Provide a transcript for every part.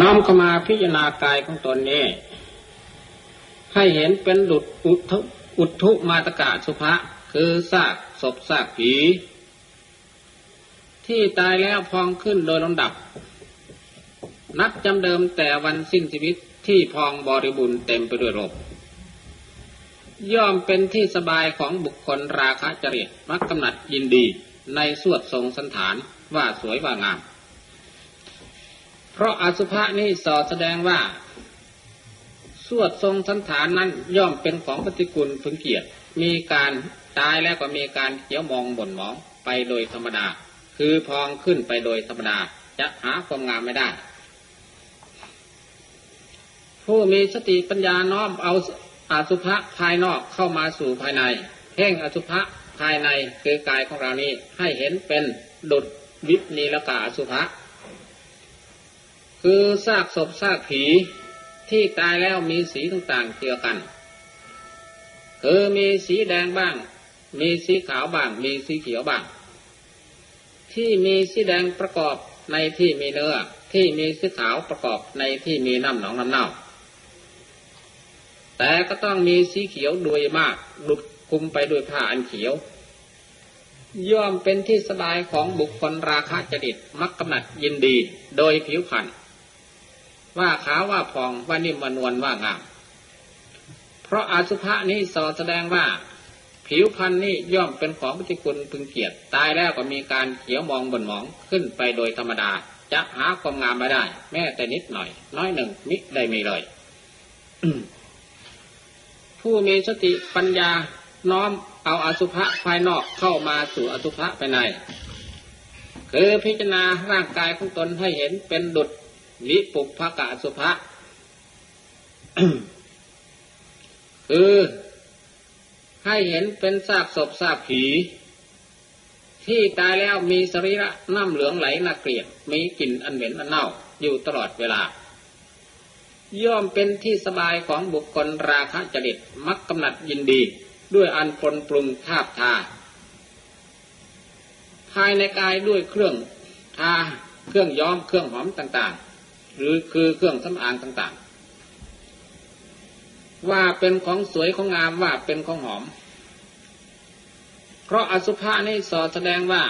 น้อมเข้ามาพิจารณากายของตนนี้ ให้เห็นเป็นหลุดอุทุอุทุมาตกะสุภะคือซากศพซากผี ที่ตายแล้วพองขึ้นโดยลำดับ นับจำเดิมแต่วันสิ้นชีวิตที่พองบริบูรณ์เต็มไปด้วยโรคย่อมเป็นที่สบายของบุคคลราคะจริตมักกำหนัดยินดีในสวดทรงสันฐานว่าสวยว่างาม เพราะอสุภะนี้สอแสดงว่า สวดทรงสันฐานนั้นย่อมเป็นของปฏิกุลพึงเกียรติมีการตายแล้วก็มีการเขียวมองบ่นหมองไปโดยธรรมดา คือพองขึ้นไปโดยธรรมดา จะหาความงามไม่ได้ ผู้มีสติปัญญาน้อมเอาอาสุภะภายนอกเข้ามาสู่ภายในเพ่งอสุภะภายในคือกายของเรานี้ให้เห็นเป็นดุดวิปนีลกาอสุภะ คือซากศพซากผีที่ตายแล้วมีสีต่างๆเกี่ยวกัน คือมีสีแดงบ้าง มีสีขาวบ้าง มีสีเขียวบ้าง ที่มีสีแดงประกอบในที่มีเนื้อ ที่มีสีขาวประกอบในที่มีน้ำหนองน้ำเน่า แต่ก็ต้องมีสีเขียวโดยมากดุดคุมไปด้วยผ้าอันเขียว ย่อมเป็นที่สบายของบุคคลราคะจดิตมักกำหนัดยินดีโดยผิวพรรณ ว่าขาวว่าพองว่านิ่มว่านวลว่างาม เพราะอาสุภะนี้สอแสดงว่า ผิวพรรณนี้ย่อมเป็นของปฏิกุลพึงเกียรติตายแล้วก็มีการเขียวมองบนหมองขึ้นไปโดยธรรมดา จะหาความงามไม่ได้ แม้แต่นิดหน่อย น้อยหนึ่งมิได้มีเลยผู้มีสติปัญญาน้อมเอาอาสุภะภายนอกเข้ามาสู่อสุภะภายในคือพิจารณาร่างกายของตนให้เห็นเป็นดุจ วิปุภกะสุภะคือให้เห็นเป็นซากศพซากผี ที่ตายแล้วมีสรีระน้ำเหลืองไหลน่าเกลียดมีกลิ่นอันเหม็นอันเน่าอยู่ตลอดเวลา ย่อมเป็นที่สบายของบุคคลราคะจริตมักกำหนัดยินดี ด้วยอันปนปรุงทาบทา ภายในกายด้วยเครื่องทาเครื่องย้อมเครื่องหอมต่างๆ หรือคือเครื่องสำอางต่างๆ ว่าเป็นของสวยของงามว่าเป็นของหอม เพราะอสุภะนี้สอแสดงว่า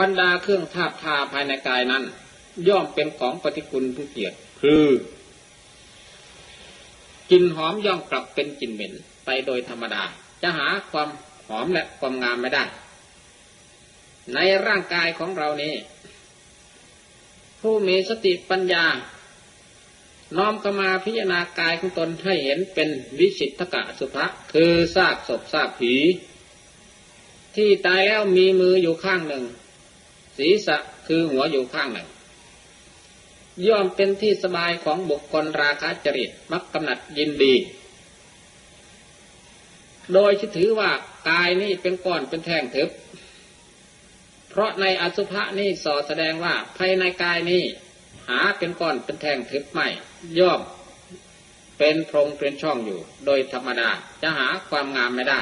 บรรดาเครื่องทาบทาภายในกายนั้น ย่อมเป็นของปฏิกุลผู้เกียรติคือกลิ่นหอมย่อมกลับเป็นกลิ่นเหม็นไปโดยธรรมดา จะหาความหอมและความงามไม่ได้ ในร่างกายของเรานี้ ผู้มีสติปัญญา น้อมเข้ามาพิจารณากายของตนให้เห็นเป็นวิสิทธกะสุภะคือซากศพซากผี ที่ตายแล้วมีมืออยู่ข้างหนึ่ง ศีรษะคือหัวอยู่ข้างหนึ่ง ย่อมเป็นที่สบายของบุคคลราคะจริตมักกำหนัดยินดี โดยถือว่ากายนี้เป็นก้อนเป็นแท่งทึบ เพราะในอสุภะนี้สอแสดงว่าภายในกายนี้หาเป็นก้อนเป็นแท่งทึบไม่ ย่อมเป็นโพรงเป็นช่องอยู่ โดยธรรมดาจะหาความงามไม่ได้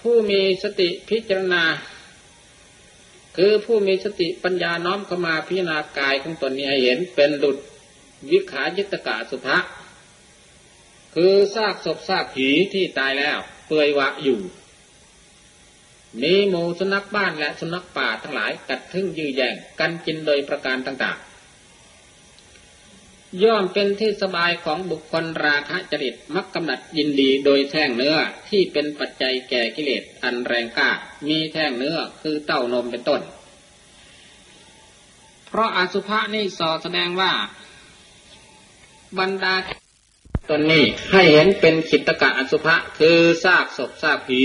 ผู้มีสติพิจารณา คือผู้มีสติปัญญาน้อมเข้ามาพิจารณากายของตนนี้ให้เห็นเป็นดุจวิขายิตกะสุภะคือซากศพซากผีที่ตายแล้วเปื่อยวะอยู่มีหมูสุนัขบ้านและสุนัขป่าทั้งหลายกัดทึ่งยื้อแย่งกันกินโดยประการต่าง ย่อมเป็นที่สบายของบุคคลราคะจริตมักกำหนัดยินดีโดยแท่งเนื้อที่เป็นปัจจัยแก่กิเลสอันแรงกล้ามีแท่งเนื้อคือเต้านมเป็นต้น เพราะอสุภะนี่สอแสดงว่า บรรดาตนนี้ให้เห็นเป็นขิตกะอสุภะคือซากศพซากผี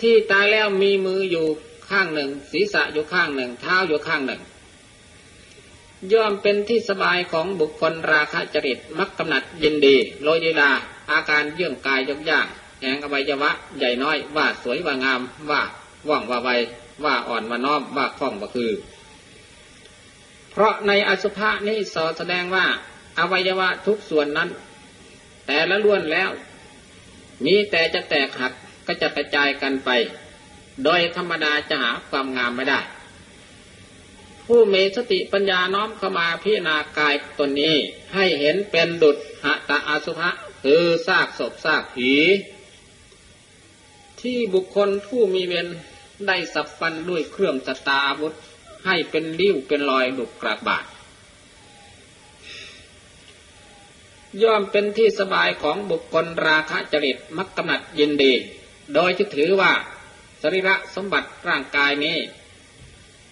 ที่ตายแล้วมีมืออยู่ข้างหนึ่ง ศีรษะอยู่ข้างหนึ่ง เท้าอยู่ข้างหนึ่ง ย่อมเป็นที่สบายของบุคคลราคะจริตมักกำหนัดยินดีโลยิลาอาการเยื่องกายยกย่างแห่งอวัยวะ ใหญ่น้อยว่าสวยว่างามว่าว่องว่าไวว่าอ่อนว่าน้อมว่าคล่องว่าคือ เพราะในอสุภะนี้สอแสดงว่า อวัยวะทุกส่วนนั้น แต่ละล้วนแล้วมีแต่จะแตกหักก็จะกระจายกันไป โดยธรรมดาจะหาความงามไม่ได้ ผู้มีสติปัญญาน้อมเข้ามาพิจารณากายตนนี้ ให้เห็นเป็นดุจหะตะอาสุภะคือซากศพซากผี ที่บุคคลผู้มีเวรได้สับฟันด้วยเครื่องสตาอาวุธ ให้เป็นริ้วเป็นรอยดุกกระบาดย่อมเป็นที่สบายของบุคคลราคะจริตมักกำนัดยินดี โดยที่ถือว่าสรีระสมบัติร่างกายนี้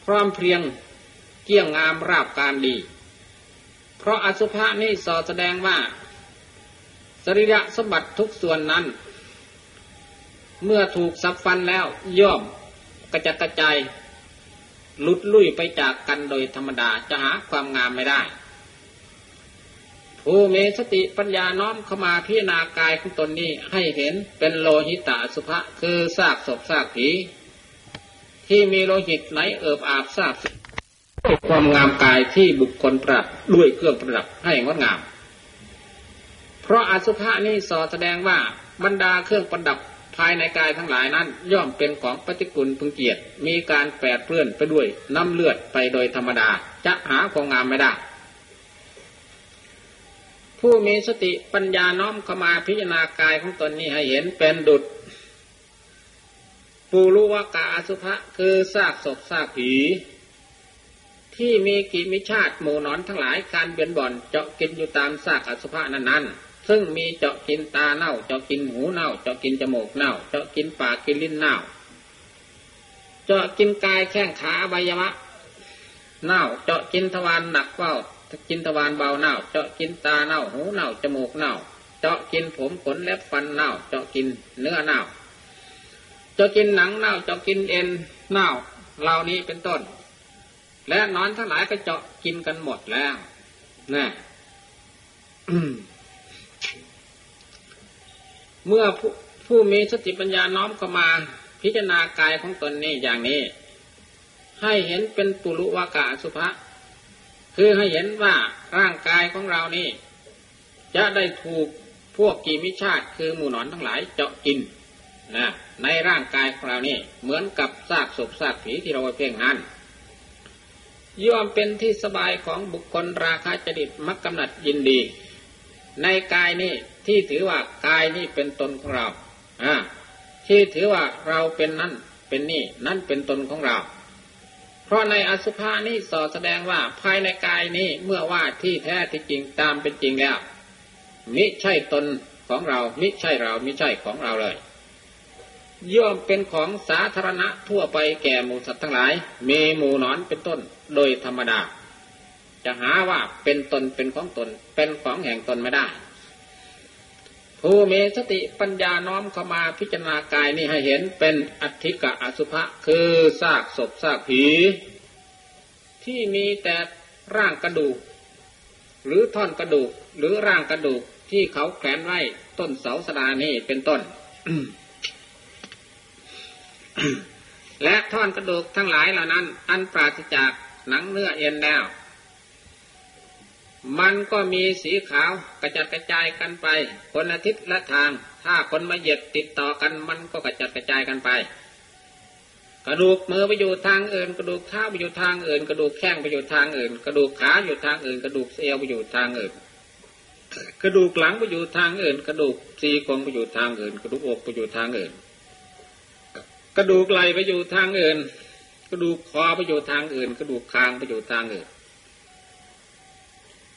พร้อมเพรียง เกี่ยงงามราบการดี เพราะอสุภะนี้สอแสดงว่า สรีระสมบัติทุกส่วนนั้น เมื่อถูกสับฟันแล้วย่อมกระจัดกระจายหลุดลุ่ยไปจากกันโดยธรรมดาจะหาความงามไม่ได้ ผู้มีสติปัญญาน้อมเข้ามาพิจารณากายของตนนี้ให้เห็นเป็นโลหิตาสุภะคือซากศพซากผี ที่มีโลหิตไหลเอิบอาบซาบ ความงามกายที่บุคคลประดับด้วยเครื่องประดับให้งดงาม เพราะอสุภะนี้สอแสดงว่าบรรดาเครื่องประดับภายในกายทั้งหลายนั้น ย่อมเป็นของปฏิกุลพึงเกียรติมีการแปดเปื้อนไปด้วยน้ำเลือดไปโดยธรรมดา จะหาความงามไม่ได้ ผู้มีสติปัญญาน้อมเข้ามาพิจารณากายของตนนี้ให้เห็นเป็นดุจปูรุวกาอสุภะคือซากศพซากผี ที่มีกิมิชาติหมูนอนทั้งหลายการเบียนบ่อนเจาะกินอยู่ตามซากอสุภะนั้นๆ ซึ่งมีเจาะกินตาเน่า เจาะกินหูเน่า เจาะกินจมูกเน่า เจาะกินปากกินลิ้นเน่า เจาะกินกายแข้งขาอวัยวะ เน่า เจาะกินทวารหนักเบากินทวารเบาเน่า เจาะกินตาเน่า หูเน่า จมูกเน่า เจาะกินผมขนเล็บฟันเน่า เจาะกินเนื้อเน่า เจาะกินหนังเน่า เจาะกินเอ็นเน่าเหล่านี้เป็นต้น และนอนทั้งหลายก็เจาะกินกันหมดแล้วนะเมื่อผู้ผู้มีสติปัญญาน้อมเข้ามาพิจารณากายของตนนี้อย่างนี้ ให้เห็นเป็นปุรุวากาสุภะคือให้เห็นว่าร่างกายของเรานี่จะได้ถูกพวกกีมิชาติคือหมู่หนอนทั้งหลายเจาะกินนะในร่างกายของเรานี่เหมือนกับซากศพซากผีที่เราไปเพ่งนั้น ย่อมเป็นที่สบายของบุคคลราคาจริตมักกำหนัดยินดี ในกายนี้ที่ถือว่ากายนี้เป็นตนของเราอ่าที่ถือว่าเราเป็นนั่นเป็นนี่นั่นเป็นตนของเรา เพราะในอสุภานี้สอแสดงว่าภายในกายนี้เมื่อว่าที่แท้ที่จริงตามเป็นจริงแล้ว มิใช่ตนของเรา มิใช่เรา มิใช่ของเราเลย ย่อมเป็นของสาธารณะทั่วไปแก่หมูสัตว์ทั้งหลาย มีหมูนอนเป็นต้นโดยธรรมดา จะหาว่าเป็นตนเป็นของตน เป็นของแห่งตนไม่ได้ ผู้มีสติปัญญาน้อมเข้ามาพิจารณากายนี้ให้เห็นเป็นอัติกะอสุภะคือซากศพซากผี ที่มีแต่ร่างกระดูก หรือท่อนกระดูกหรือร่างกระดูกที่เขาแขวนไว้ต้นเสาสดานี่เป็นต้น และท่อนกระดูกทั้งหลายเหล่านั้น อันปราศจากหนังเนื้อเอ็นแล้ว มันก็มีสีขาวกระจัดกระจายกันไปคนอาทิตย์ละทาง ถ้าคนมาเหยียดติดต่อกันมันก็กระจัดกระจายกันไป กระดูกมือไปอยู่ทางอื่น กระดูกเท้าไปอยู่ทางอื่น กระดูกแข้งไปอยู่ทางอื่น กระดูกขาอยู่ทางอื่น กระดูกเอวไปอยู่ทางอื่นกระดูกหลังไปอยู่ทางอื่น กระดูกซีโครงไปอยู่ทางอื่น กระดูกอกไปอยู่ทางอื่น กระดูกไหลไปอยู่ทางอื่น กระดูกคอไปอยู่ทางอื่น กระดูกคางไปอยู่ทางอื่น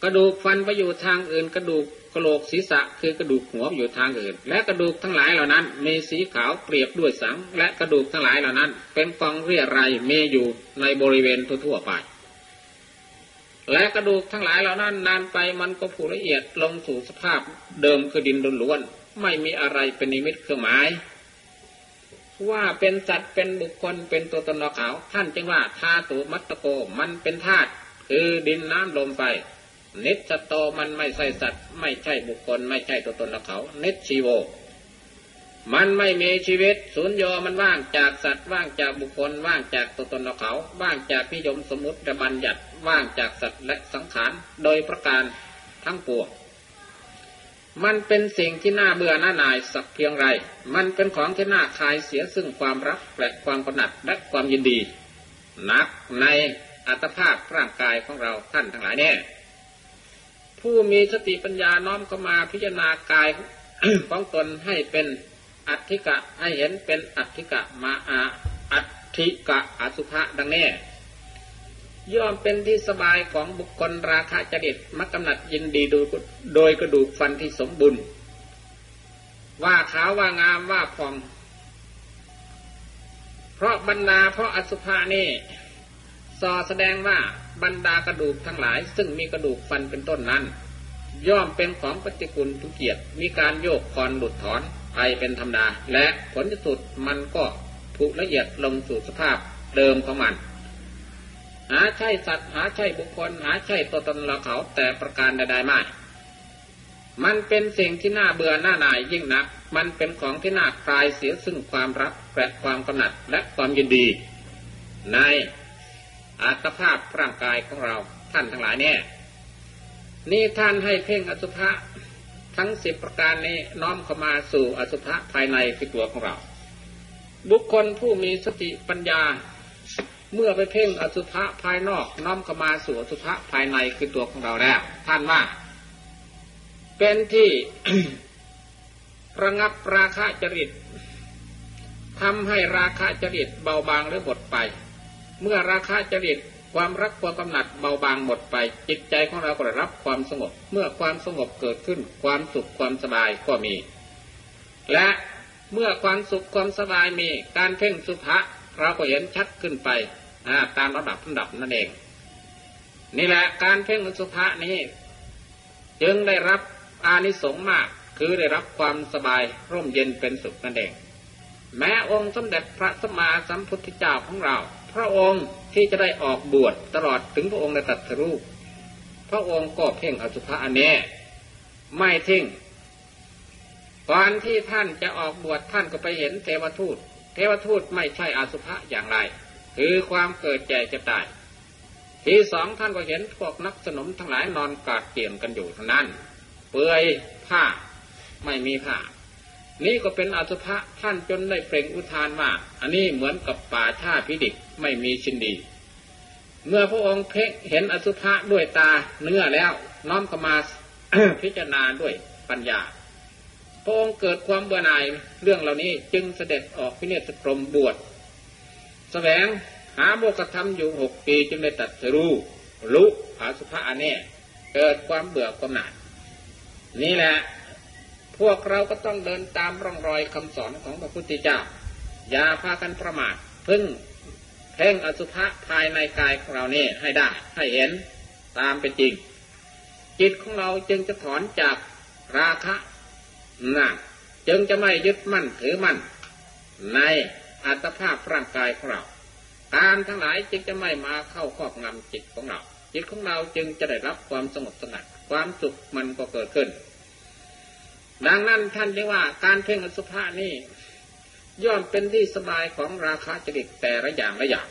กระดูกฟันไปอยู่ทางอื่น กระดูกกระโหลกศีรษะคือกระดูกหัวอยู่ทางอื่น และกระดูกทั้งหลายเหล่านั้น มีสีขาวเปรียบด้วยสัง และกระดูกทั้งหลายเหล่านั้น เป็นกองเรียรายมีอยู่ในบริเวณทั่วๆไป และกระดูกทั้งหลายเหล่านั้นนานไปมันก็ผุละเอียดลงสู่สภาพเดิมคือดินล้วนๆไม่มีอะไรเป็นนิมิตเครื่องหมาย ว่าเป็นสัตว์เป็นบุคคลเป็นตัวตนเราเขาท่านจึงว่าธาตุมัตตโกมันเป็นธาตุคือดินน้ำลมไฟนิสโตมันไม่ใช่สัตว์ ไม่ใช่บุคคล ไม่ใช่ตัวตนเราเขาเนชีโว มันไม่มีชีวิตศูนย์โยมันว่างจากสัตว์ว่างจากบุคคล ว่างจากตัวตนเราเขา ว่างจากนิยมสมมติระบัญญัติว่างจากสัตว์และสังขารโดยประการทั้งปวง มันเป็นสิ่งที่น่าเบื่อหน้าหน่ายสักเพียงไร มันเป็นของที่น่าคลายเสียซึ่งความรักและความกำหนัดและความยินดี นักในอัตภาพร่างกายของเราท่านทั้งหลายเนี่ยผู้มีสติปัญญาน้อมเข้ามาพิจารณากายของตนให้เป็นอัตถิกะให้เห็นเป็นอัตถิกะมาอาอัตถิกะอสุภะดังนี้ ย่อมเป็นที่สบายของบุคคลราคะจริตมักกำหนัดยินดีดูโดยกระดูกฟันที่สมบูรณ์ว่าขาวว่างามว่าผ่อง เพราะบรรดาเพราะอสุภะนี่สอแสดงว่าบรรดากระดูกทั้งหลาย ซึ่งมีกระดูกฟันเป็นต้นนั้น ย่อมเป็นของปฏิกูลทุเกียรติมีการโยกคอนหลุดถอนไปเป็นธรรมดา และผลที่สุดมันก็ผุละเอียดลงสู่สภาพเดิมของมัน หาใช่สัตว์หาใช่บุคคล หาใช่ตัวตนเราเขาแต่ประการใดๆไม่มันเป็นสิ่งที่น่าเบื่อหน้าหน่ายยิ่งนัก มันเป็นของที่น่าคลายเสียซึ่งความรักแกะความกำหนัดและความยินดี ในอัตภาพร่างกายของเราท่านทั้งหลายเนี่ยนี่ท่านให้เพ่งอสุภะทั้งสิบประการนี้น้อมเข้ามาสู่อสุภะภายในคือตัวของเรา บุคคลผู้มีสติปัญญา เมื่อไปเพ่งอสุภะภายนอกน้อมเข้ามาสู่อสุภะภายในคือตัวของเราแล้ว ท่านว่า เป็นที่ระงับราคะจริตทำให้ราคะจริตเบาบางหรือหมดไป เมื่อราคะจริตความรักความกำหนัดเบาบางหมดไป จิตใจของเราก็ได้รับความสงบ เมื่อความสงบเกิดขึ้น ความสุขความสบายก็มี และเมื่อความสุขความสบายมี การเพ่งสุภะเราก็เห็นชัดขึ้นไป ตามระดับระดับนั่นเอง นี่แหละการเพ่งสุภะนี้ จึงได้รับอานิสงส์มากคือได้รับความสบายร่มเย็นเป็นสุขนั่นเอง แม้องค์สมเด็จพระสัมมาสัมพุทธเจ้าของเรา พระองค์ที่จะได้ออกบวชตลอดถึงพระองค์ได้ตัดสรูปพระองค์ก็เพ่งอสุภะอันนี้ไม่ทิ้งก่อนที่ท่านจะออกบวชท่านก็ไปเห็นเทวทูต เทวทูตไม่ใช่อสุภะอย่างไร คือความเกิดแก่จะตาย ที่สองท่านก็เห็นพวกนักสนมทั้งหลายนอนกาดเกี่ยมกันอยู่เท่านั้น เปื่อยผ้าไม่มีผ้า นี่ก็เป็นอสุภะท่านจนได้เปล่งอุทานว่าอันนี้เหมือนกับป่าชาพิดิกไม่มีชินดี เมื่อพระองค์เพ่งเห็นอสุภะด้วยตาเนื้อแล้วน้อมเข้ามาพิจารณาด้วยปัญญาพระองค์เกิดความเบื่อหน่ายเรื่องเหล่านี้จึงเสด็จออกพิเนศกรมบวช แสวงหาโมกธรรมอยู่หกปีจึงได้ตัดสรู้รู้อาสุภะอันนี้เกิดความเบื่อความหน่ายนี่แหละพวกเราก็ต้องเดินตามร่องรอยคำสอนของพระพุทธเจ้า อย่าพากันประมาทพึ่งเพ่งอสุภะภายในกายของเราเนี่ยให้ได้ ให้เห็นตามเป็นจริง จิตของเราจึงจะถอนจากราคะนะจึงจะไม่ยึดมั่นถือมั่นใน อัตภาพร่างกายของเราการทั้งหลายจึงจะไม่มาเข้าครอบงำจิตของเรา จิตของเราจึงจะได้รับความสงบสงัด ความสุขมันก็เกิดขึ้น ดังนั้นท่านเรียกว่าการเพ่งอสุภะนี่ย่อมเป็นที่สบายของราคาจริตแต่ละอย่างละอย่าง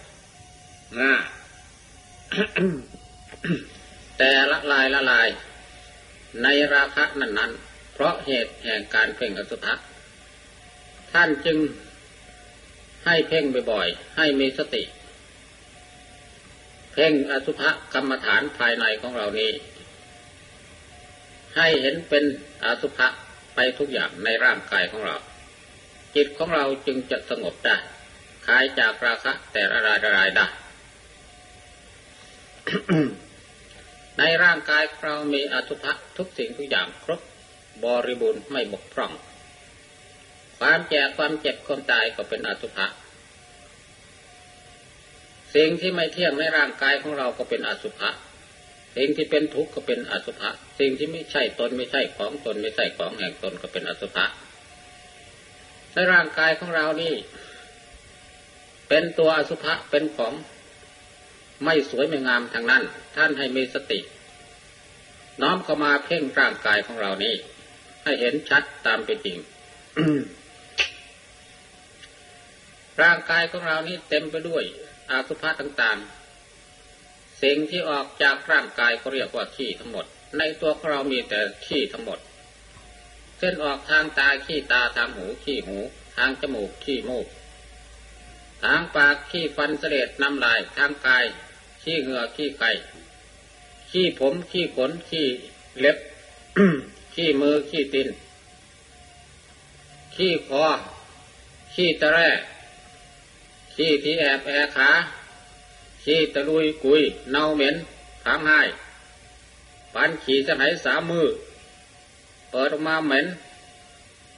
นะแต่ละลายละลาย ในราคะนั้นนั้นเพราะเหตุแห่งการเพ่งอสุภะท่านจึง ให้เพ่งบ่อยๆ ให้มีสติ เพ่งอสุภะกรรมฐานภายในของเรานี้ ให้เห็นเป็นอาสุภะไปทุกอย่างในร่างกายของเรา จิตของเราจึงจะสงบได้คลายจากราคะแต่ละรายรายได้ ในร่างกายเรามีอสุภะทุกสิ่งทุกอย่างครบบริบูรณ์ไม่บกพร่อง ความแก่ความเจ็บความตายก็เป็นอสุภะสิ่งที่ไม่เที่ยงในร่างกายของเราก็เป็นอสุภะสิ่งที่เป็นทุกข์ก็เป็นอสุภะสิ่งที่ไม่ใช่ตนไม่ใช่ของตนไม่ใช่ของแห่งตนก็เป็นอสุภะในร่างกายของเรานี่ เป็นตัวอสุภะเป็นของไม่สวยไม่งามทางนั้น ท่านให้มีสติ น้อมเข้ามาเพ่งร่างกายของเรานี่ให้เห็นชัดตามเป็นจริง ร่างกายของเรานี่เต็มไปด้วยอาสุภะต่างๆ สิ่งที่ออกจากร่างกายเขาเรียกว่าขี้ทั้งหมด ในตัวของเรามีแต่ขี้ทั้งหมดเส้นออกทางตาขี้ตาทางหูขี้หู ทางจมูกขี้มูก ทางปากขี้ฟันเสลดน้ำลายทางกายขี้เหงื่อขี้ไก่ขี้ผมขี้ขนขี้เล็บขี้มือขี้ตินขี้คอขี้ตะแร่ ขี้ที่แอบแอขาขี้ตะลุยกุย เน่าเหม็นทางให้ปันขี่สหายสามมือ เปิดออกมาเหม็น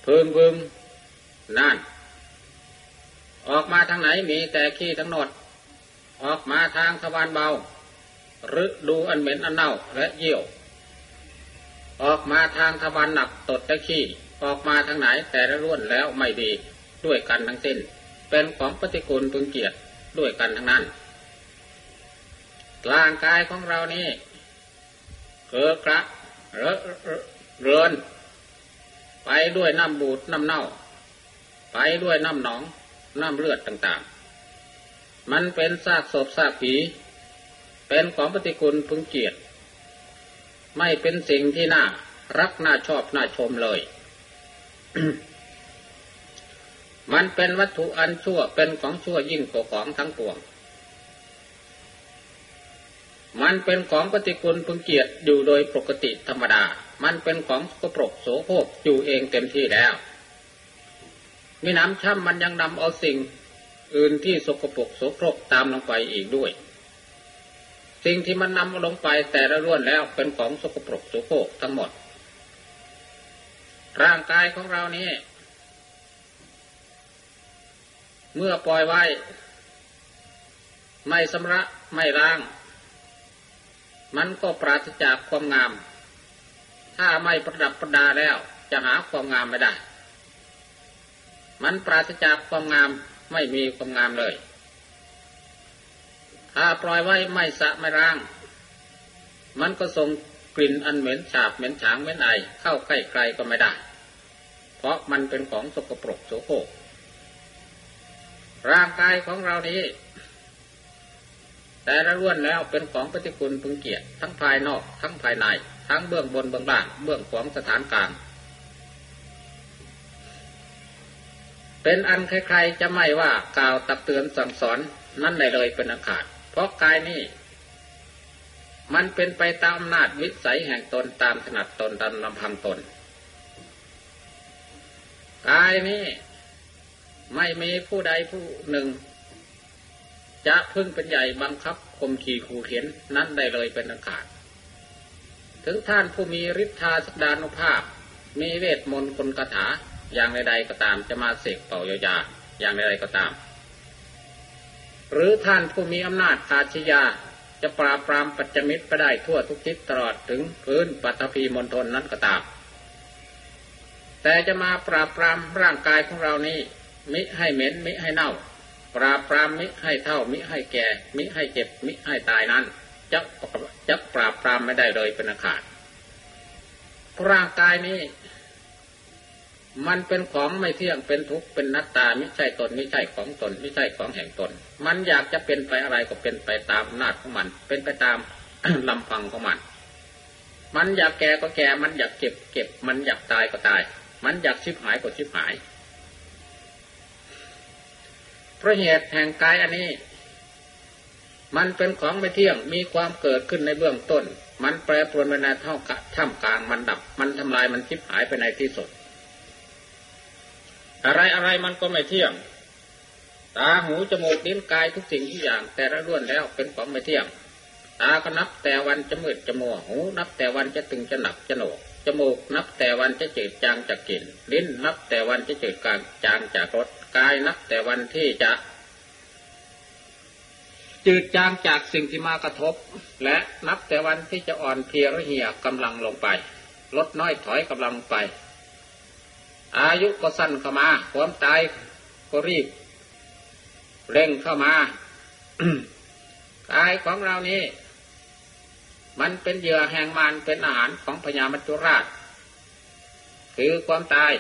พึงพึงนั่น ออกมาทางไหนมีแต่ขี้ทั้งหนด ออกมาทางทวารเบา หรือดูอันเหม็นอันเน่าและเยี่ยว ออกมาทางทวารหนักตดตะขี้ ออกมาทางไหนแต่ละล้วนแล้วไม่ดีด้วยกันทั้งสิ้น เป็นของปฏิกูลพึงเกียรติด้วยกันทั้งนั้น ร่างกายของเรานี้เกิดกระเรอนไปด้วยน้ำบูดน้ำเน่า ไปด้วยน้ำหนอง น้ำเลือดต่างๆ มันเป็นซากศพซากผี เป็นของปฏิกูลพึงเกียรติไม่เป็นสิ่งที่น่ารักน่าชอบน่าชมเลย มันเป็นวัตถุอันชั่วเป็นของชั่วยิ่งกว่าของทั้งปวง มันเป็นของปฏิกูลพึงเกียรติอยู่โดยปกติธรรมดา มันเป็นของสกปรกโสโครกอยู่เองเต็มที่แล้ว มีน้ำช่ำมันยังนำเอาสิ่งอื่นที่สกปรกโสโครกตามลงไปอีกด้วย สิ่งที่มันนำลงไปแต่ละล้วนแล้วเป็นของสกปรกโสโครกทั้งหมด ร่างกายของเรานี้ เมื่อปล่อยไว้ ไม่สำระไม่ล้าง มันก็ปราศจากความงาม ถ้าไม่ประดับประดาแล้วจะหาความงามไม่ได้ มันปราศจากความงามไม่มีความงามเลย ถ้าปล่อยไว้ไม่สะไม่ร่าง มันก็ส่งกลิ่นอันเหม็นฉาบเหม็นฉางเหม็นไอเข้าใกล้ใครก็ไม่ได้ เพราะมันเป็นของสกปรกโสโครก ร่างกายของเรานี้ แต่ละล้วนแล้วเป็นของปฏิคุณพึงเกียรติทั้งภายนอก ทั้งภายใน ทั้งเบื้องบนเบื้องล่าง เบื้องของสถานกลางเป็นอันใครๆจะไม่ว่ากล่าวตักเตือนสั่งสอนนั่นเลยเป็นอาขาด เพราะกายนี้มันเป็นไปตามอำนาจวิสัยแห่งตนตามถนัดตนตามลำพังตน กายนี้ ไม่มีผู้ใดผู้หนึ่ง จะพึ่งเป็นใหญ่บังคับคมขี่ขู่เข็นนั้นได้เลยเป็นอากาศถึงท่านผู้มีฤทธาสักดานุภาพ มีเวทมนต์คนคาถาอย่างใดๆก็ตามจะมาเสกเป่ายายาอย่างใดๆก็ตาม หรือท่านผู้มีอำนาจอาชญาจะปราบปรามปัจจมิตรไปได้ทั่วทุกทิศตลอดถึงพื้นปัตภีมณฑลนั้นก็ตาม แต่จะมาปราบปรามร่างกายของเรานี้ มิให้เหม็นมิให้เน่า ปราบปรามมิให้เท่า มิให้แก่ มิให้เจ็บ มิให้ตายนั้นจะจะปราบปรามไม่ได้เลยเป็นอาคาดร่างกายนี้ มันเป็นของไม่เที่ยงเป็นทุกข์เป็นนัตตาไม่ใช่ตนไม่ใช่ของตนไม่ใช่ของแห่งตน มันอยากจะเป็นไปอะไรก็เป็นไปตามอำนาจของมัน เป็นไปตามลำพังของมัน มันอยากแก่ก็แก่ มันอยากเก็บเก็บ มันอยากตายก็ตาย มันอยากชิบหายก็ชิบหาย เพราะเหตุแห่งกายอันนี้ มันเป็นของไม่เที่ยงมีความเกิดขึ้นในเบื้องต้น มันแปรปรวนไปในเท่ากับท่ามกลางมันดับ มันทำลายมันทิพหายไปในที่สุด อะไรอะไรมันก็ไม่เที่ยง ตาหูจมูกลิ้นกายทุกสิ่งทุกอย่าง แต่ละล้วนแล้วเป็นของไม่เที่ยง ตาก็นับแต่วันจะมืดจะมัวหู นับแต่วันจะตึงจะหนักจะโหนกจมูกนับแต่วันจะจืดจางจากกลิ่นลิ้นนับแต่วันจะจืดกลางจางจากรส กายนับแต่วันที่จะจืดจางจากสิ่งที่มากระทบ และนับแต่วันที่จะอ่อนเพลียระเหี่ยกำลังลงไป ลดน้อยถอยกำลังไป อายุก็สั้นเข้ามาความตายก็รีบ เร่งเข้ามากายของเรานี้ มันเป็นเหยื่อแห่งมารเป็นอาหารของพญามัจจุราช คือความตาย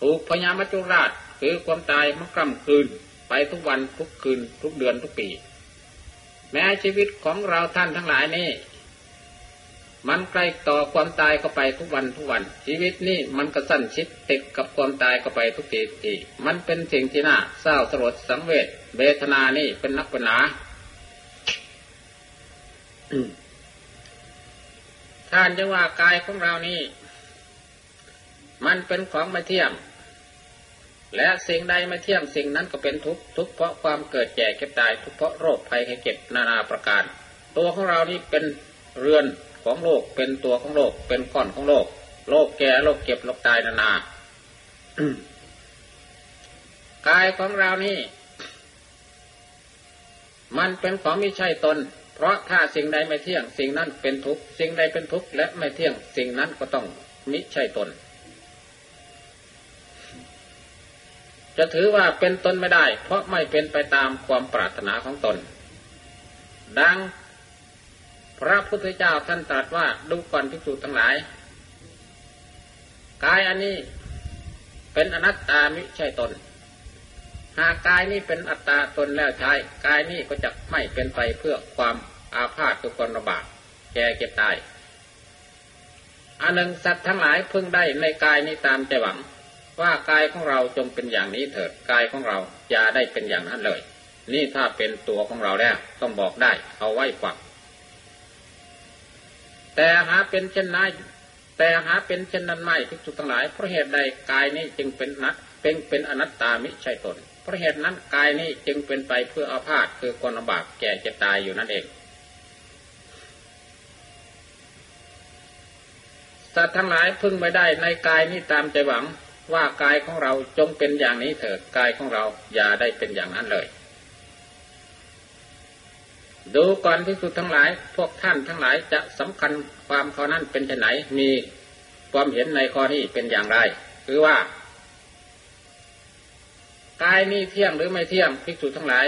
ถูกพญามัจจุราช คือความตายมันกล้ำคืน ไปทุกวันทุกคืน ทุกเดือนทุกปี แม้ชีวิตของเราท่านทั้งหลายนี่ มันใกล้ต่อความตายเข้าไปทุกวันทุกวัน ชีวิตนี่มันก็สั้นชิดติดกับความตายเข้าไปทุกทีทุกทีมันเป็นสิ่งที่น่าเศร้าสลดสังเวชเวทนานี่เป็นนักปัญหาท่านจะว่ากายของเรานี่ มันเป็นของไม่เที่ยง และสิ่งใดไม่เที่ยงสิ่งนั้นก็เป็นทุกข์ทุกข์เพราะความเกิดแก่เก็บตายทุกข์เพราะโรคภัยไข้เจ็บนานาประการ ตัวของเรานี่เป็นเรือนของโลกเป็นตัวของโลกเป็นก้อนของโลก โลกแก่โลกเก็บโลกตายนานากายของเรานี่ มันเป็นของไม่ใช่ตน เพราะถ้าสิ่งใดไม่เที่ยง สิ่งนั้นเป็นทุกข์สิ่งใดเป็นทุกข์และไม่เที่ยงสิ่งนั้นก็ต้องมิใช่ตน จะถือว่าเป็นตนไม่ได้ เพราะไม่เป็นไปตามความปรารถนาของตน ดัง พระพุทธเจ้าท่านตรัสว่าดูก่อนพิจูทั้งหลาย กายอันนี้เป็นอนัตตามิใช่ตน หากกายนี้เป็นอัตตาตนแล้วใช้กายนี้ก็จะไม่เป็นไปเพื่อความอาพาธทุกคนระบาดแก่เก็บตายอันหนึ่งสัตว์ทั้งหลายพึงได้ในกายนี้ตามใจหวัง ว่ากายของเราจงเป็นอย่างนี้เถิดกายของเราอย่าได้เป็นอย่างนั้นเลย นี่ถ้าเป็นตัวของเราแล้วต้องบอกได้ เอาไว้ฝักแต่หาเป็นเช่นนั้นแต่หาเป็นเช่นนั้นไม่ทุกจุดทั้งหลายเพราะเหตุใดกายนี้จึงเป็นนักเป็นเป็นอนัตตามิใช่ตนเพราะเหตุนั้นกายนี้จึงเป็นไปเพื่ออาพาธคือคนลำบากแก่จะตายอยู่นั่นเองสัตว์ทั้งหลายพึ่งไม่ได้ในกายนี้ตามใจหวัง ว่ากายของเราจงเป็นอย่างนี้เถิดกายของเราอย่าได้เป็นอย่างนั้นเลย ดูก่อนที่สุดทั้งหลาย พวกท่านทั้งหลายจะสำคัญความข้อนั้นเป็นไหนมีความเห็นในข้อนี้เป็นอย่างไร คือว่ากายนี้เที่ยงหรือไม่เที่ยงภิกษุทั้งหลาย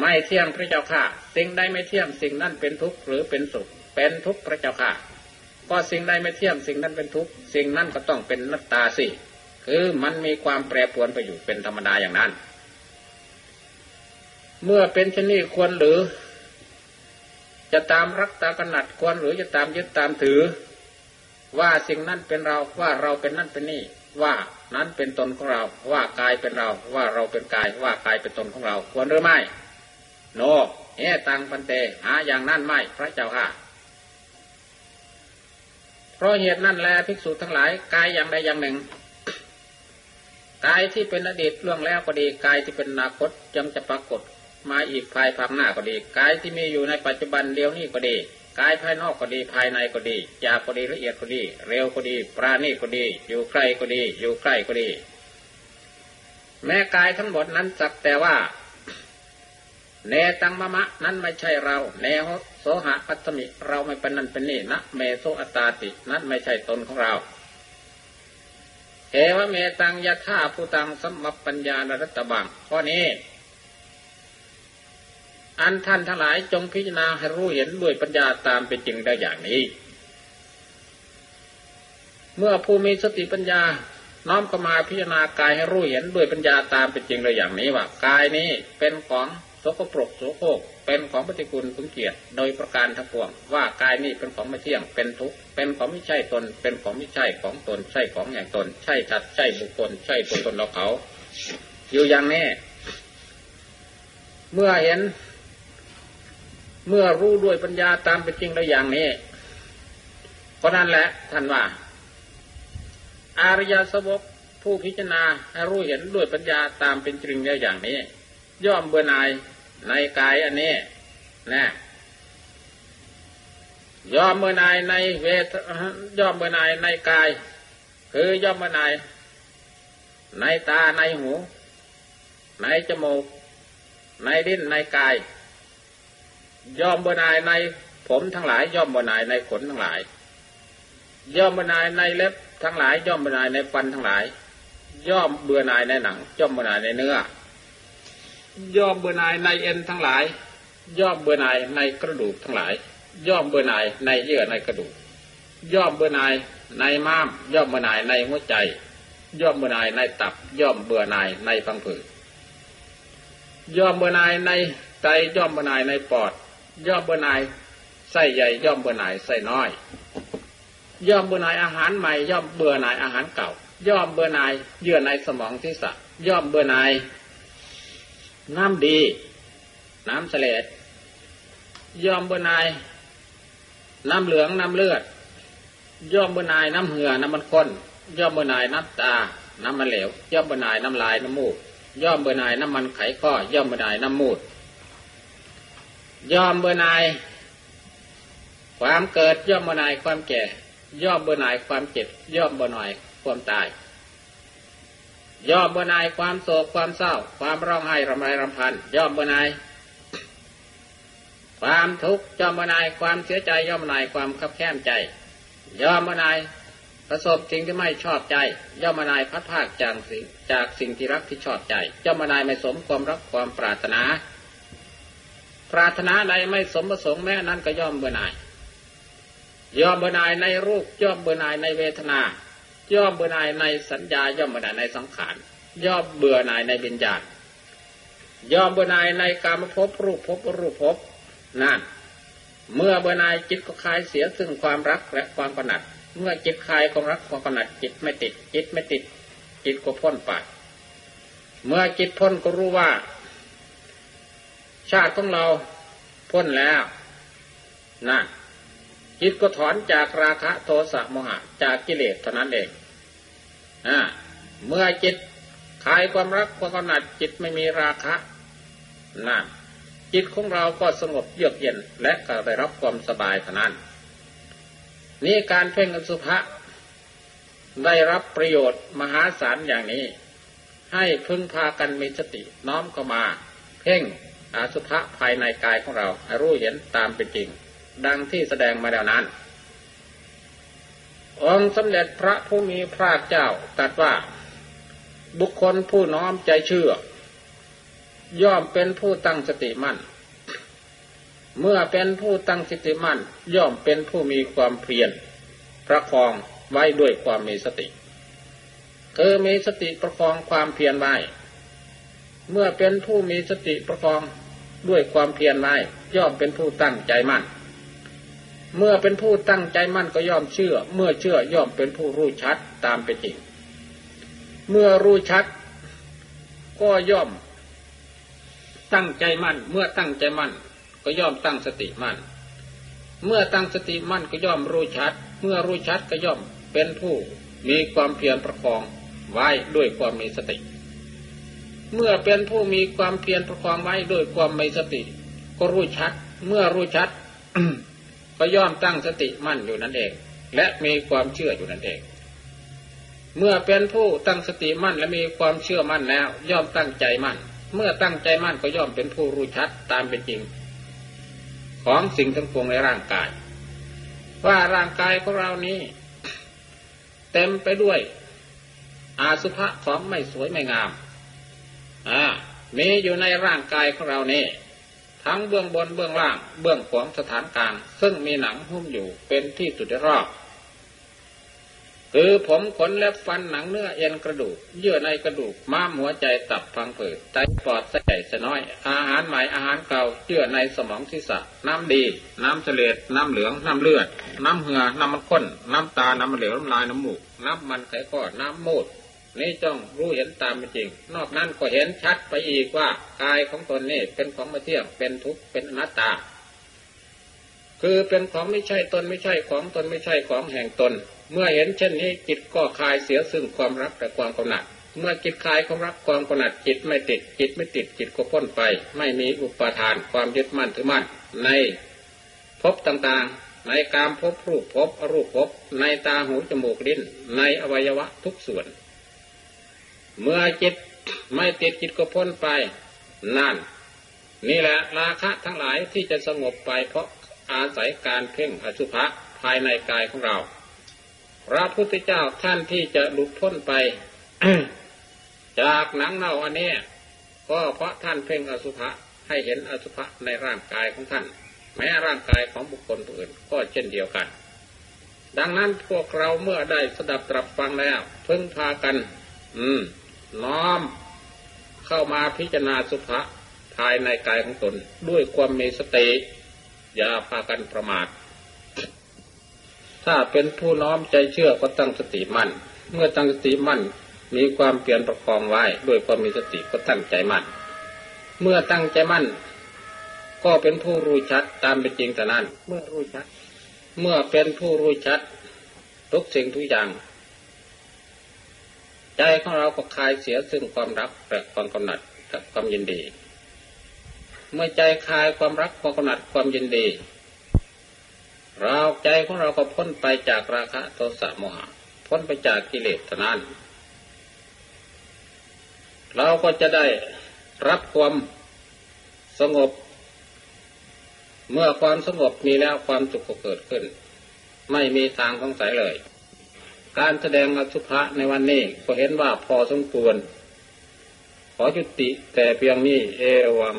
ไม่เที่ยงพระเจ้าค่ะ สิ่งใดไม่เที่ยงสิ่งนั้นเป็นทุกข์หรือเป็นสุข เป็นทุกข์พระเจ้าค่ะ ก็สิ่งใดไม่เที่ยงสิ่งนั้นเป็นทุกข์สิ่งนั้นก็ต้องเป็นนัตตาสิคือมันมีความแปรปรวนไปอยู่เป็นธรรมดาอย่างนั้น เมื่อเป็นชนีควรหรือ จะตามรักตากนัดควรหรือจะตามยึดตามถือ ว่าสิ่งนั้นเป็นเราว่าเราเป็นนั่นเป็นนี่ ว่านั้นเป็นตนของเรา ว่ากายเป็นเรา ว่าเราเป็นกาย ว่ากายเป็นตนของเรา ควรหรือไม่ โนเอตังปันเตหาอย่างนั้นไม่ พระเจ้าค่ะ ราะเหตุนั่นแลภิกษุทั้งหลายกายอย่างใดอย่างหนึ่งกายที่เป็นอดีตล่วงแล้วก็ดีกายที่เป็นอนาคตยังจะปรากฏมาอีกภายภาคหน้าก็ดีกายที่มีอยู่ในปัจจุบันเดียวนี้ก็ดีกายภายนอกก็ดีภายในก็ดียาก็ดีละเอียดก็ดี เร็วก็ดี ปราณีก็ดี อยู่ใกล้ก็ดี อยู่ใกล้ก็ดี แม้กายทั้งหมดนั้นสักแต่ว่าเนตังมะมะนั้นไม่ใช่เราเน โสหะปัตมิเราไม่เป็นนั่นเป็นนี่นะเมโซอัตาตินั้นไม่ใช่ตนของเราเอวเมตังยะท่าผู้ตังสมปัญญานรัตบังข้อนี้ อันท่านทั้งหลายจงพิจารณาให้รู้เห็นด้วยปัญญาตามเป็นจริงได้อย่างนี้ เมื่อผู้มีสติปัญญาน้อมเข้ามาพิจารณากายให้รู้เห็นด้วยปัญญาตามเป็นจริงได้อย่างนี้ว่ากายนี้เป็นของ สกปรกโสโครกเป็นของปฏิกูลขุนเกียรติโดยประการทั้งปวงว่ากายนี้เป็นของไม่เที่ยงเป็นทุกข์เป็นของไม่ใช่ตน เป็นของไม่ใช่ของตน ใช่ของอย่างตน ใช่ชัดใช่บุคคล ใช่ตัวตนเราเขา อยู่อย่างนี้เมื่อเห็น เมื่อรู้ด้วยปัญญาตามเป็นจริงได้อย่างนี้ก็นั่นแหละท่านว่า อารยสวกผู้พิจารณาให้รู้เห็นด้วยปัญญาตามเป็นจริงได้อย่างนี้ ย่อมเบื่อหน่าย ในกายอันนี้นะยอมเมื่อนายในเวทยอมเมื่อนายในกาย คือยอมเมื่อนายในตาในหู ในจมูก ในดิ้นในกาย ยอมเบื่อนายในผมทั้งหลาย ย่อมเบื่อนายในขนทั้งหลาย ย่อมเบื่อนายในเล็บทั้งหลาย ย่อมเบื่อนายในฟันทั้งหลาย ย่อมเบื่อนายในหนัง ย่อมเบื่อนายในเนื้อ ย่อมเบื่อหน่ายในเอ็นทั้งหลาย ย่อมเบื่อหน่ายในกระดูกทั้งหลาย ย่อมเบื่อหน่ายในเยื่อในกระดูก ย่อมเบื่อหน่ายในม้าม ย่อมเบื่อหน่ายในหัวใจ ย่อมเบื่อหน่ายในตับ ย่อมเบื่อหน่ายในฟังผืดย่อมเบื่อหน่ายในไตย่อมเบื่อหน่ายในปอด ย่อมเบื่อหน่ายไส้ใหญ่ย่อมเบื่อหน่ายไส้น้อย ย่อมเบื่อหน่ายอาหารใหม่ ย่อมเบื่อหน่ายอาหารเก่า ย่อมเบื่อหน่ายเยื่อในสมองที่สะย่อมเบื่อหน่าย น้ำดี น้ำเสลดยอมเบื่อหน่าย น้ำเหลืองน้ำเลือดยอมเบื่อหน่ายน้ำเหือน้ำมันข้นยอมเบื่อหน่ายน้ำตา น้ำมันเหลวยอมเบื่อหน่ายน้ำลายน้ำมูกยอมเบื่อหน่ายน้ำมันไขข้อยอมเบื่อหน่ายน้ำมูดยอมเบื่อหน่าย ความเกิดย่อมเบื่อหน่ายความแก่ ย่อมเบื่อหน่ายความเจ็บย่อมเบื่อหน่ายความตาย ย่อมเบื่อหน่ายความโศกความเศร้า ความร้องไห้รำไรรำพันย่อมเบื่อหน่ายความทุกข์ย่อมเบื่อหน่ายความเสียใจย่อมเบื่อหน่ายความขับแค้นใจ ย่อมเบื่อหน่ายประสบสิ่งที่ไม่ชอบใจ ย่อมเบื่อหน่ายพัดภาคจากสิ่งจากสิ่งที่รักที่ชอบใจ ย่อมเบื่อหน่ายไม่สมความรักความปรารถนา ปรารถนาใดไม่สมประสงค์แม้นั้นก็ย่อมเบื่อหน่ายย่อมเบื่อหน่ายในรูปย่อมเบื่อหน่ายในเวทนา ย่อมเบื่อหน่ายในสัญญา ย่อมเบื่อหน่ายในสังขาร ย่อมเบื่อหน่ายในวิญญาณ ย่อมเบื่อหน่ายในการมภพรูปภพรูปภพนั่น เมื่อเบื่อหน่ายจิตก็คลายเสียซึ่งความรักและความกำหนัด เมื่อจิตคลายความรักความกำหนัดจิตไม่ติด จิตไม่ติด จิตก็พ้นไป เมื่อจิตพ้นก็รู้ว่า ชาติของเราพ้นแล้วนั่น จิตก็ถอนจากราคะโทสะโมหะ จากกิเลสเท่านั้นเองอ่าเมื่อจิตคลายความรักความกำหนัดจิตไม่มีราคะนั่นจิตของเราก็สงบเยือกเย็นและก็ได้รับความสบายเท่านั้น นี่การเพ่งอสุภะได้รับประโยชน์มหาศาลอย่างนี้ ให้พึ่งพากันมีสติน้อมเข้ามา เพ่งอสุภะภายในกายของเราให้รู้เห็นตามเป็นจริง ดังที่แสดงมาแล้วนั้น องค์สมเด็จพระผู้มีพระเจ้าตรัสว่า บุคคลผู้น้อมใจเชื่อ ย่อมเป็นผู้ตั้งสติมั่น เมื่อเป็นผู้ตั้งสติมั่น ย่อมเป็นผู้มีความเพียรประคองไว้ด้วยความมีสติคือมีสติประคองความเพียรไว้ เมื่อเป็นผู้มีสติประคองด้วยความเพียรไว้ย่อมเป็นผู้ตั้งใจมั่น เมื่อเป็นผู้ตั้งใจมั่นก็ย่อมเชื่อ เมื่อเชื่อย่อมเป็นผู้รู้ชัดตามเป็นจริง เมื่อรู้ชัด ก็ย่อม ตั้งใจมั่น เมื่อตั้งใจมั่น ก็ย่อมตั้งสติมั่น เมื่อตั้งสติมั่นก็ย่อมรู้ชัด เมื่อรู้ชัดก็ย่อมเป็นผู้มีความเพียรประคองไว้ด้วยความมีสติ เมื่อเป็นผู้มีความเพียรประคองไว้ด้วยความมีสติ ก็รู้ชัด เมื่อรู้ชัด ก็ย่อมตั้งสติมั่นอยู่นั่นเอง และมีความเชื่ออยู่นั่นเอง เมื่อเป็นผู้ตั้งสติมั่นและมีความเชื่อมั่นแล้ว ย่อมตั้งใจมั่น เมื่อตั้งใจมั่นก็ย่อมเป็นผู้รู้ชัดตามเป็นจริง ของสิ่งทั้งปวงในร่างกาย ว่าร่างกายของเรานี้ เต็มไปด้วย อาสุภะของไม่สวยไม่งามอ่ามีอยู่ในร่างกายของเรานี่ ทั้งเบื้องบนเบื้องล่างเบื้องขวางสถานกลาง ซึ่งมีหนังหุ้มอยู่เป็นที่สุดรอบ คือผมขนเล็บฟันหนังเนื้อเอ็นกระดูก เยื่อในกระดูกม้ามหัวใจตับพังผืดไตปอดไส้ใหญ่น้อย อาหารใหม่อาหารเก่าเยื่อในสมองศีรษะน้ำดี น้ำเสลดน้ำเหลืองน้ำเลือด น้ำเหือน้ำมันข้น น้ำตาน้ำเหลวน้ำลายน้ำหมูกน้ำมันไขข้อน้ำมูด นี่จ้องรู้เห็นตามเป็นจริง นอกนั้นก็เห็นชัดไปอีกว่ากายของตนนี่เป็นของไม่เที่ยงเป็นทุกข์เป็นอนัตตา คือเป็นของไม่ใช่ตนไม่ใช่ของตนไม่ใช่ของแห่งตน เมื่อเห็นเช่นนี้จิตก็คลายเสียซึ่งความรักและความกำหนัดเมื่อจิตคลายความรักความกำหนัดจิตไม่ติดจิตไม่ติดจิตก็พ้นไป ไม่มีอุปาทานความยึดมั่นถือมั่นในภพต่างๆ ในกามภพรูปภพอรูปภพในตาหูจมูกลิ้นในอวัยวะทุกส่วน เมื่อจิตไม่ติดจิตก็พ้นไปนั่นนี่แหละราคะทั้งหลายที่จะสงบไปเพราะอาศัยการเพ่งอสุภะภายในกายของเรา พระพุทธเจ้าท่านที่จะหลุดพ้นไป จากหนังเน่าอันนี้ก็เพราะท่านเพ่งอสุภะให้เห็นอสุภะในร่างกายของท่าน แม้ร่างกายของบุคคลอื่นก็เช่นเดียวกัน ดังนั้นพวกเราเมื่อได้สดับตรับฟังแล้วพึ่งพากัน อืม น้อมเข้ามาพิจารณาสุภะภายในกายของตนด้วยความมีสติอย่าพากันประมาท ถ้าเป็นผู้น้อมใจเชื่อก็ตั้งสติมั่น เมื่อตั้งสติมั่นมีความเปลี่ยนประคองไว้ ด้วยความมีสติก็ตั้งใจมั่น เมื่อตั้งใจมั่น ก็เป็นผู้รู้ชัดตามเป็นจริงแต่นั้น เมื่อรู้ชัด เมื่อเป็นผู้รู้ชัดทุกสิ่งทุกอย่าง ใจของเราก็คลายเสียซึ่งความรักและความกำหนัดกับความยินดี เมื่อใจคลายความรักความกำหนัดความยินดี เราใจของเราก็พ้นไปจากราคะโทสะโมหะ พ้นไปจากกิเลสท่านั้น เราก็จะได้รับความสงบ เมื่อความสงบมีแล้วความสุขก็เกิดขึ้น ไม่มีทางสงสัยเลย การแสดงอสุภะในวันนี้ก็เห็นว่าพอสมควร ขอจุติแต่เพียงนี้เอวัง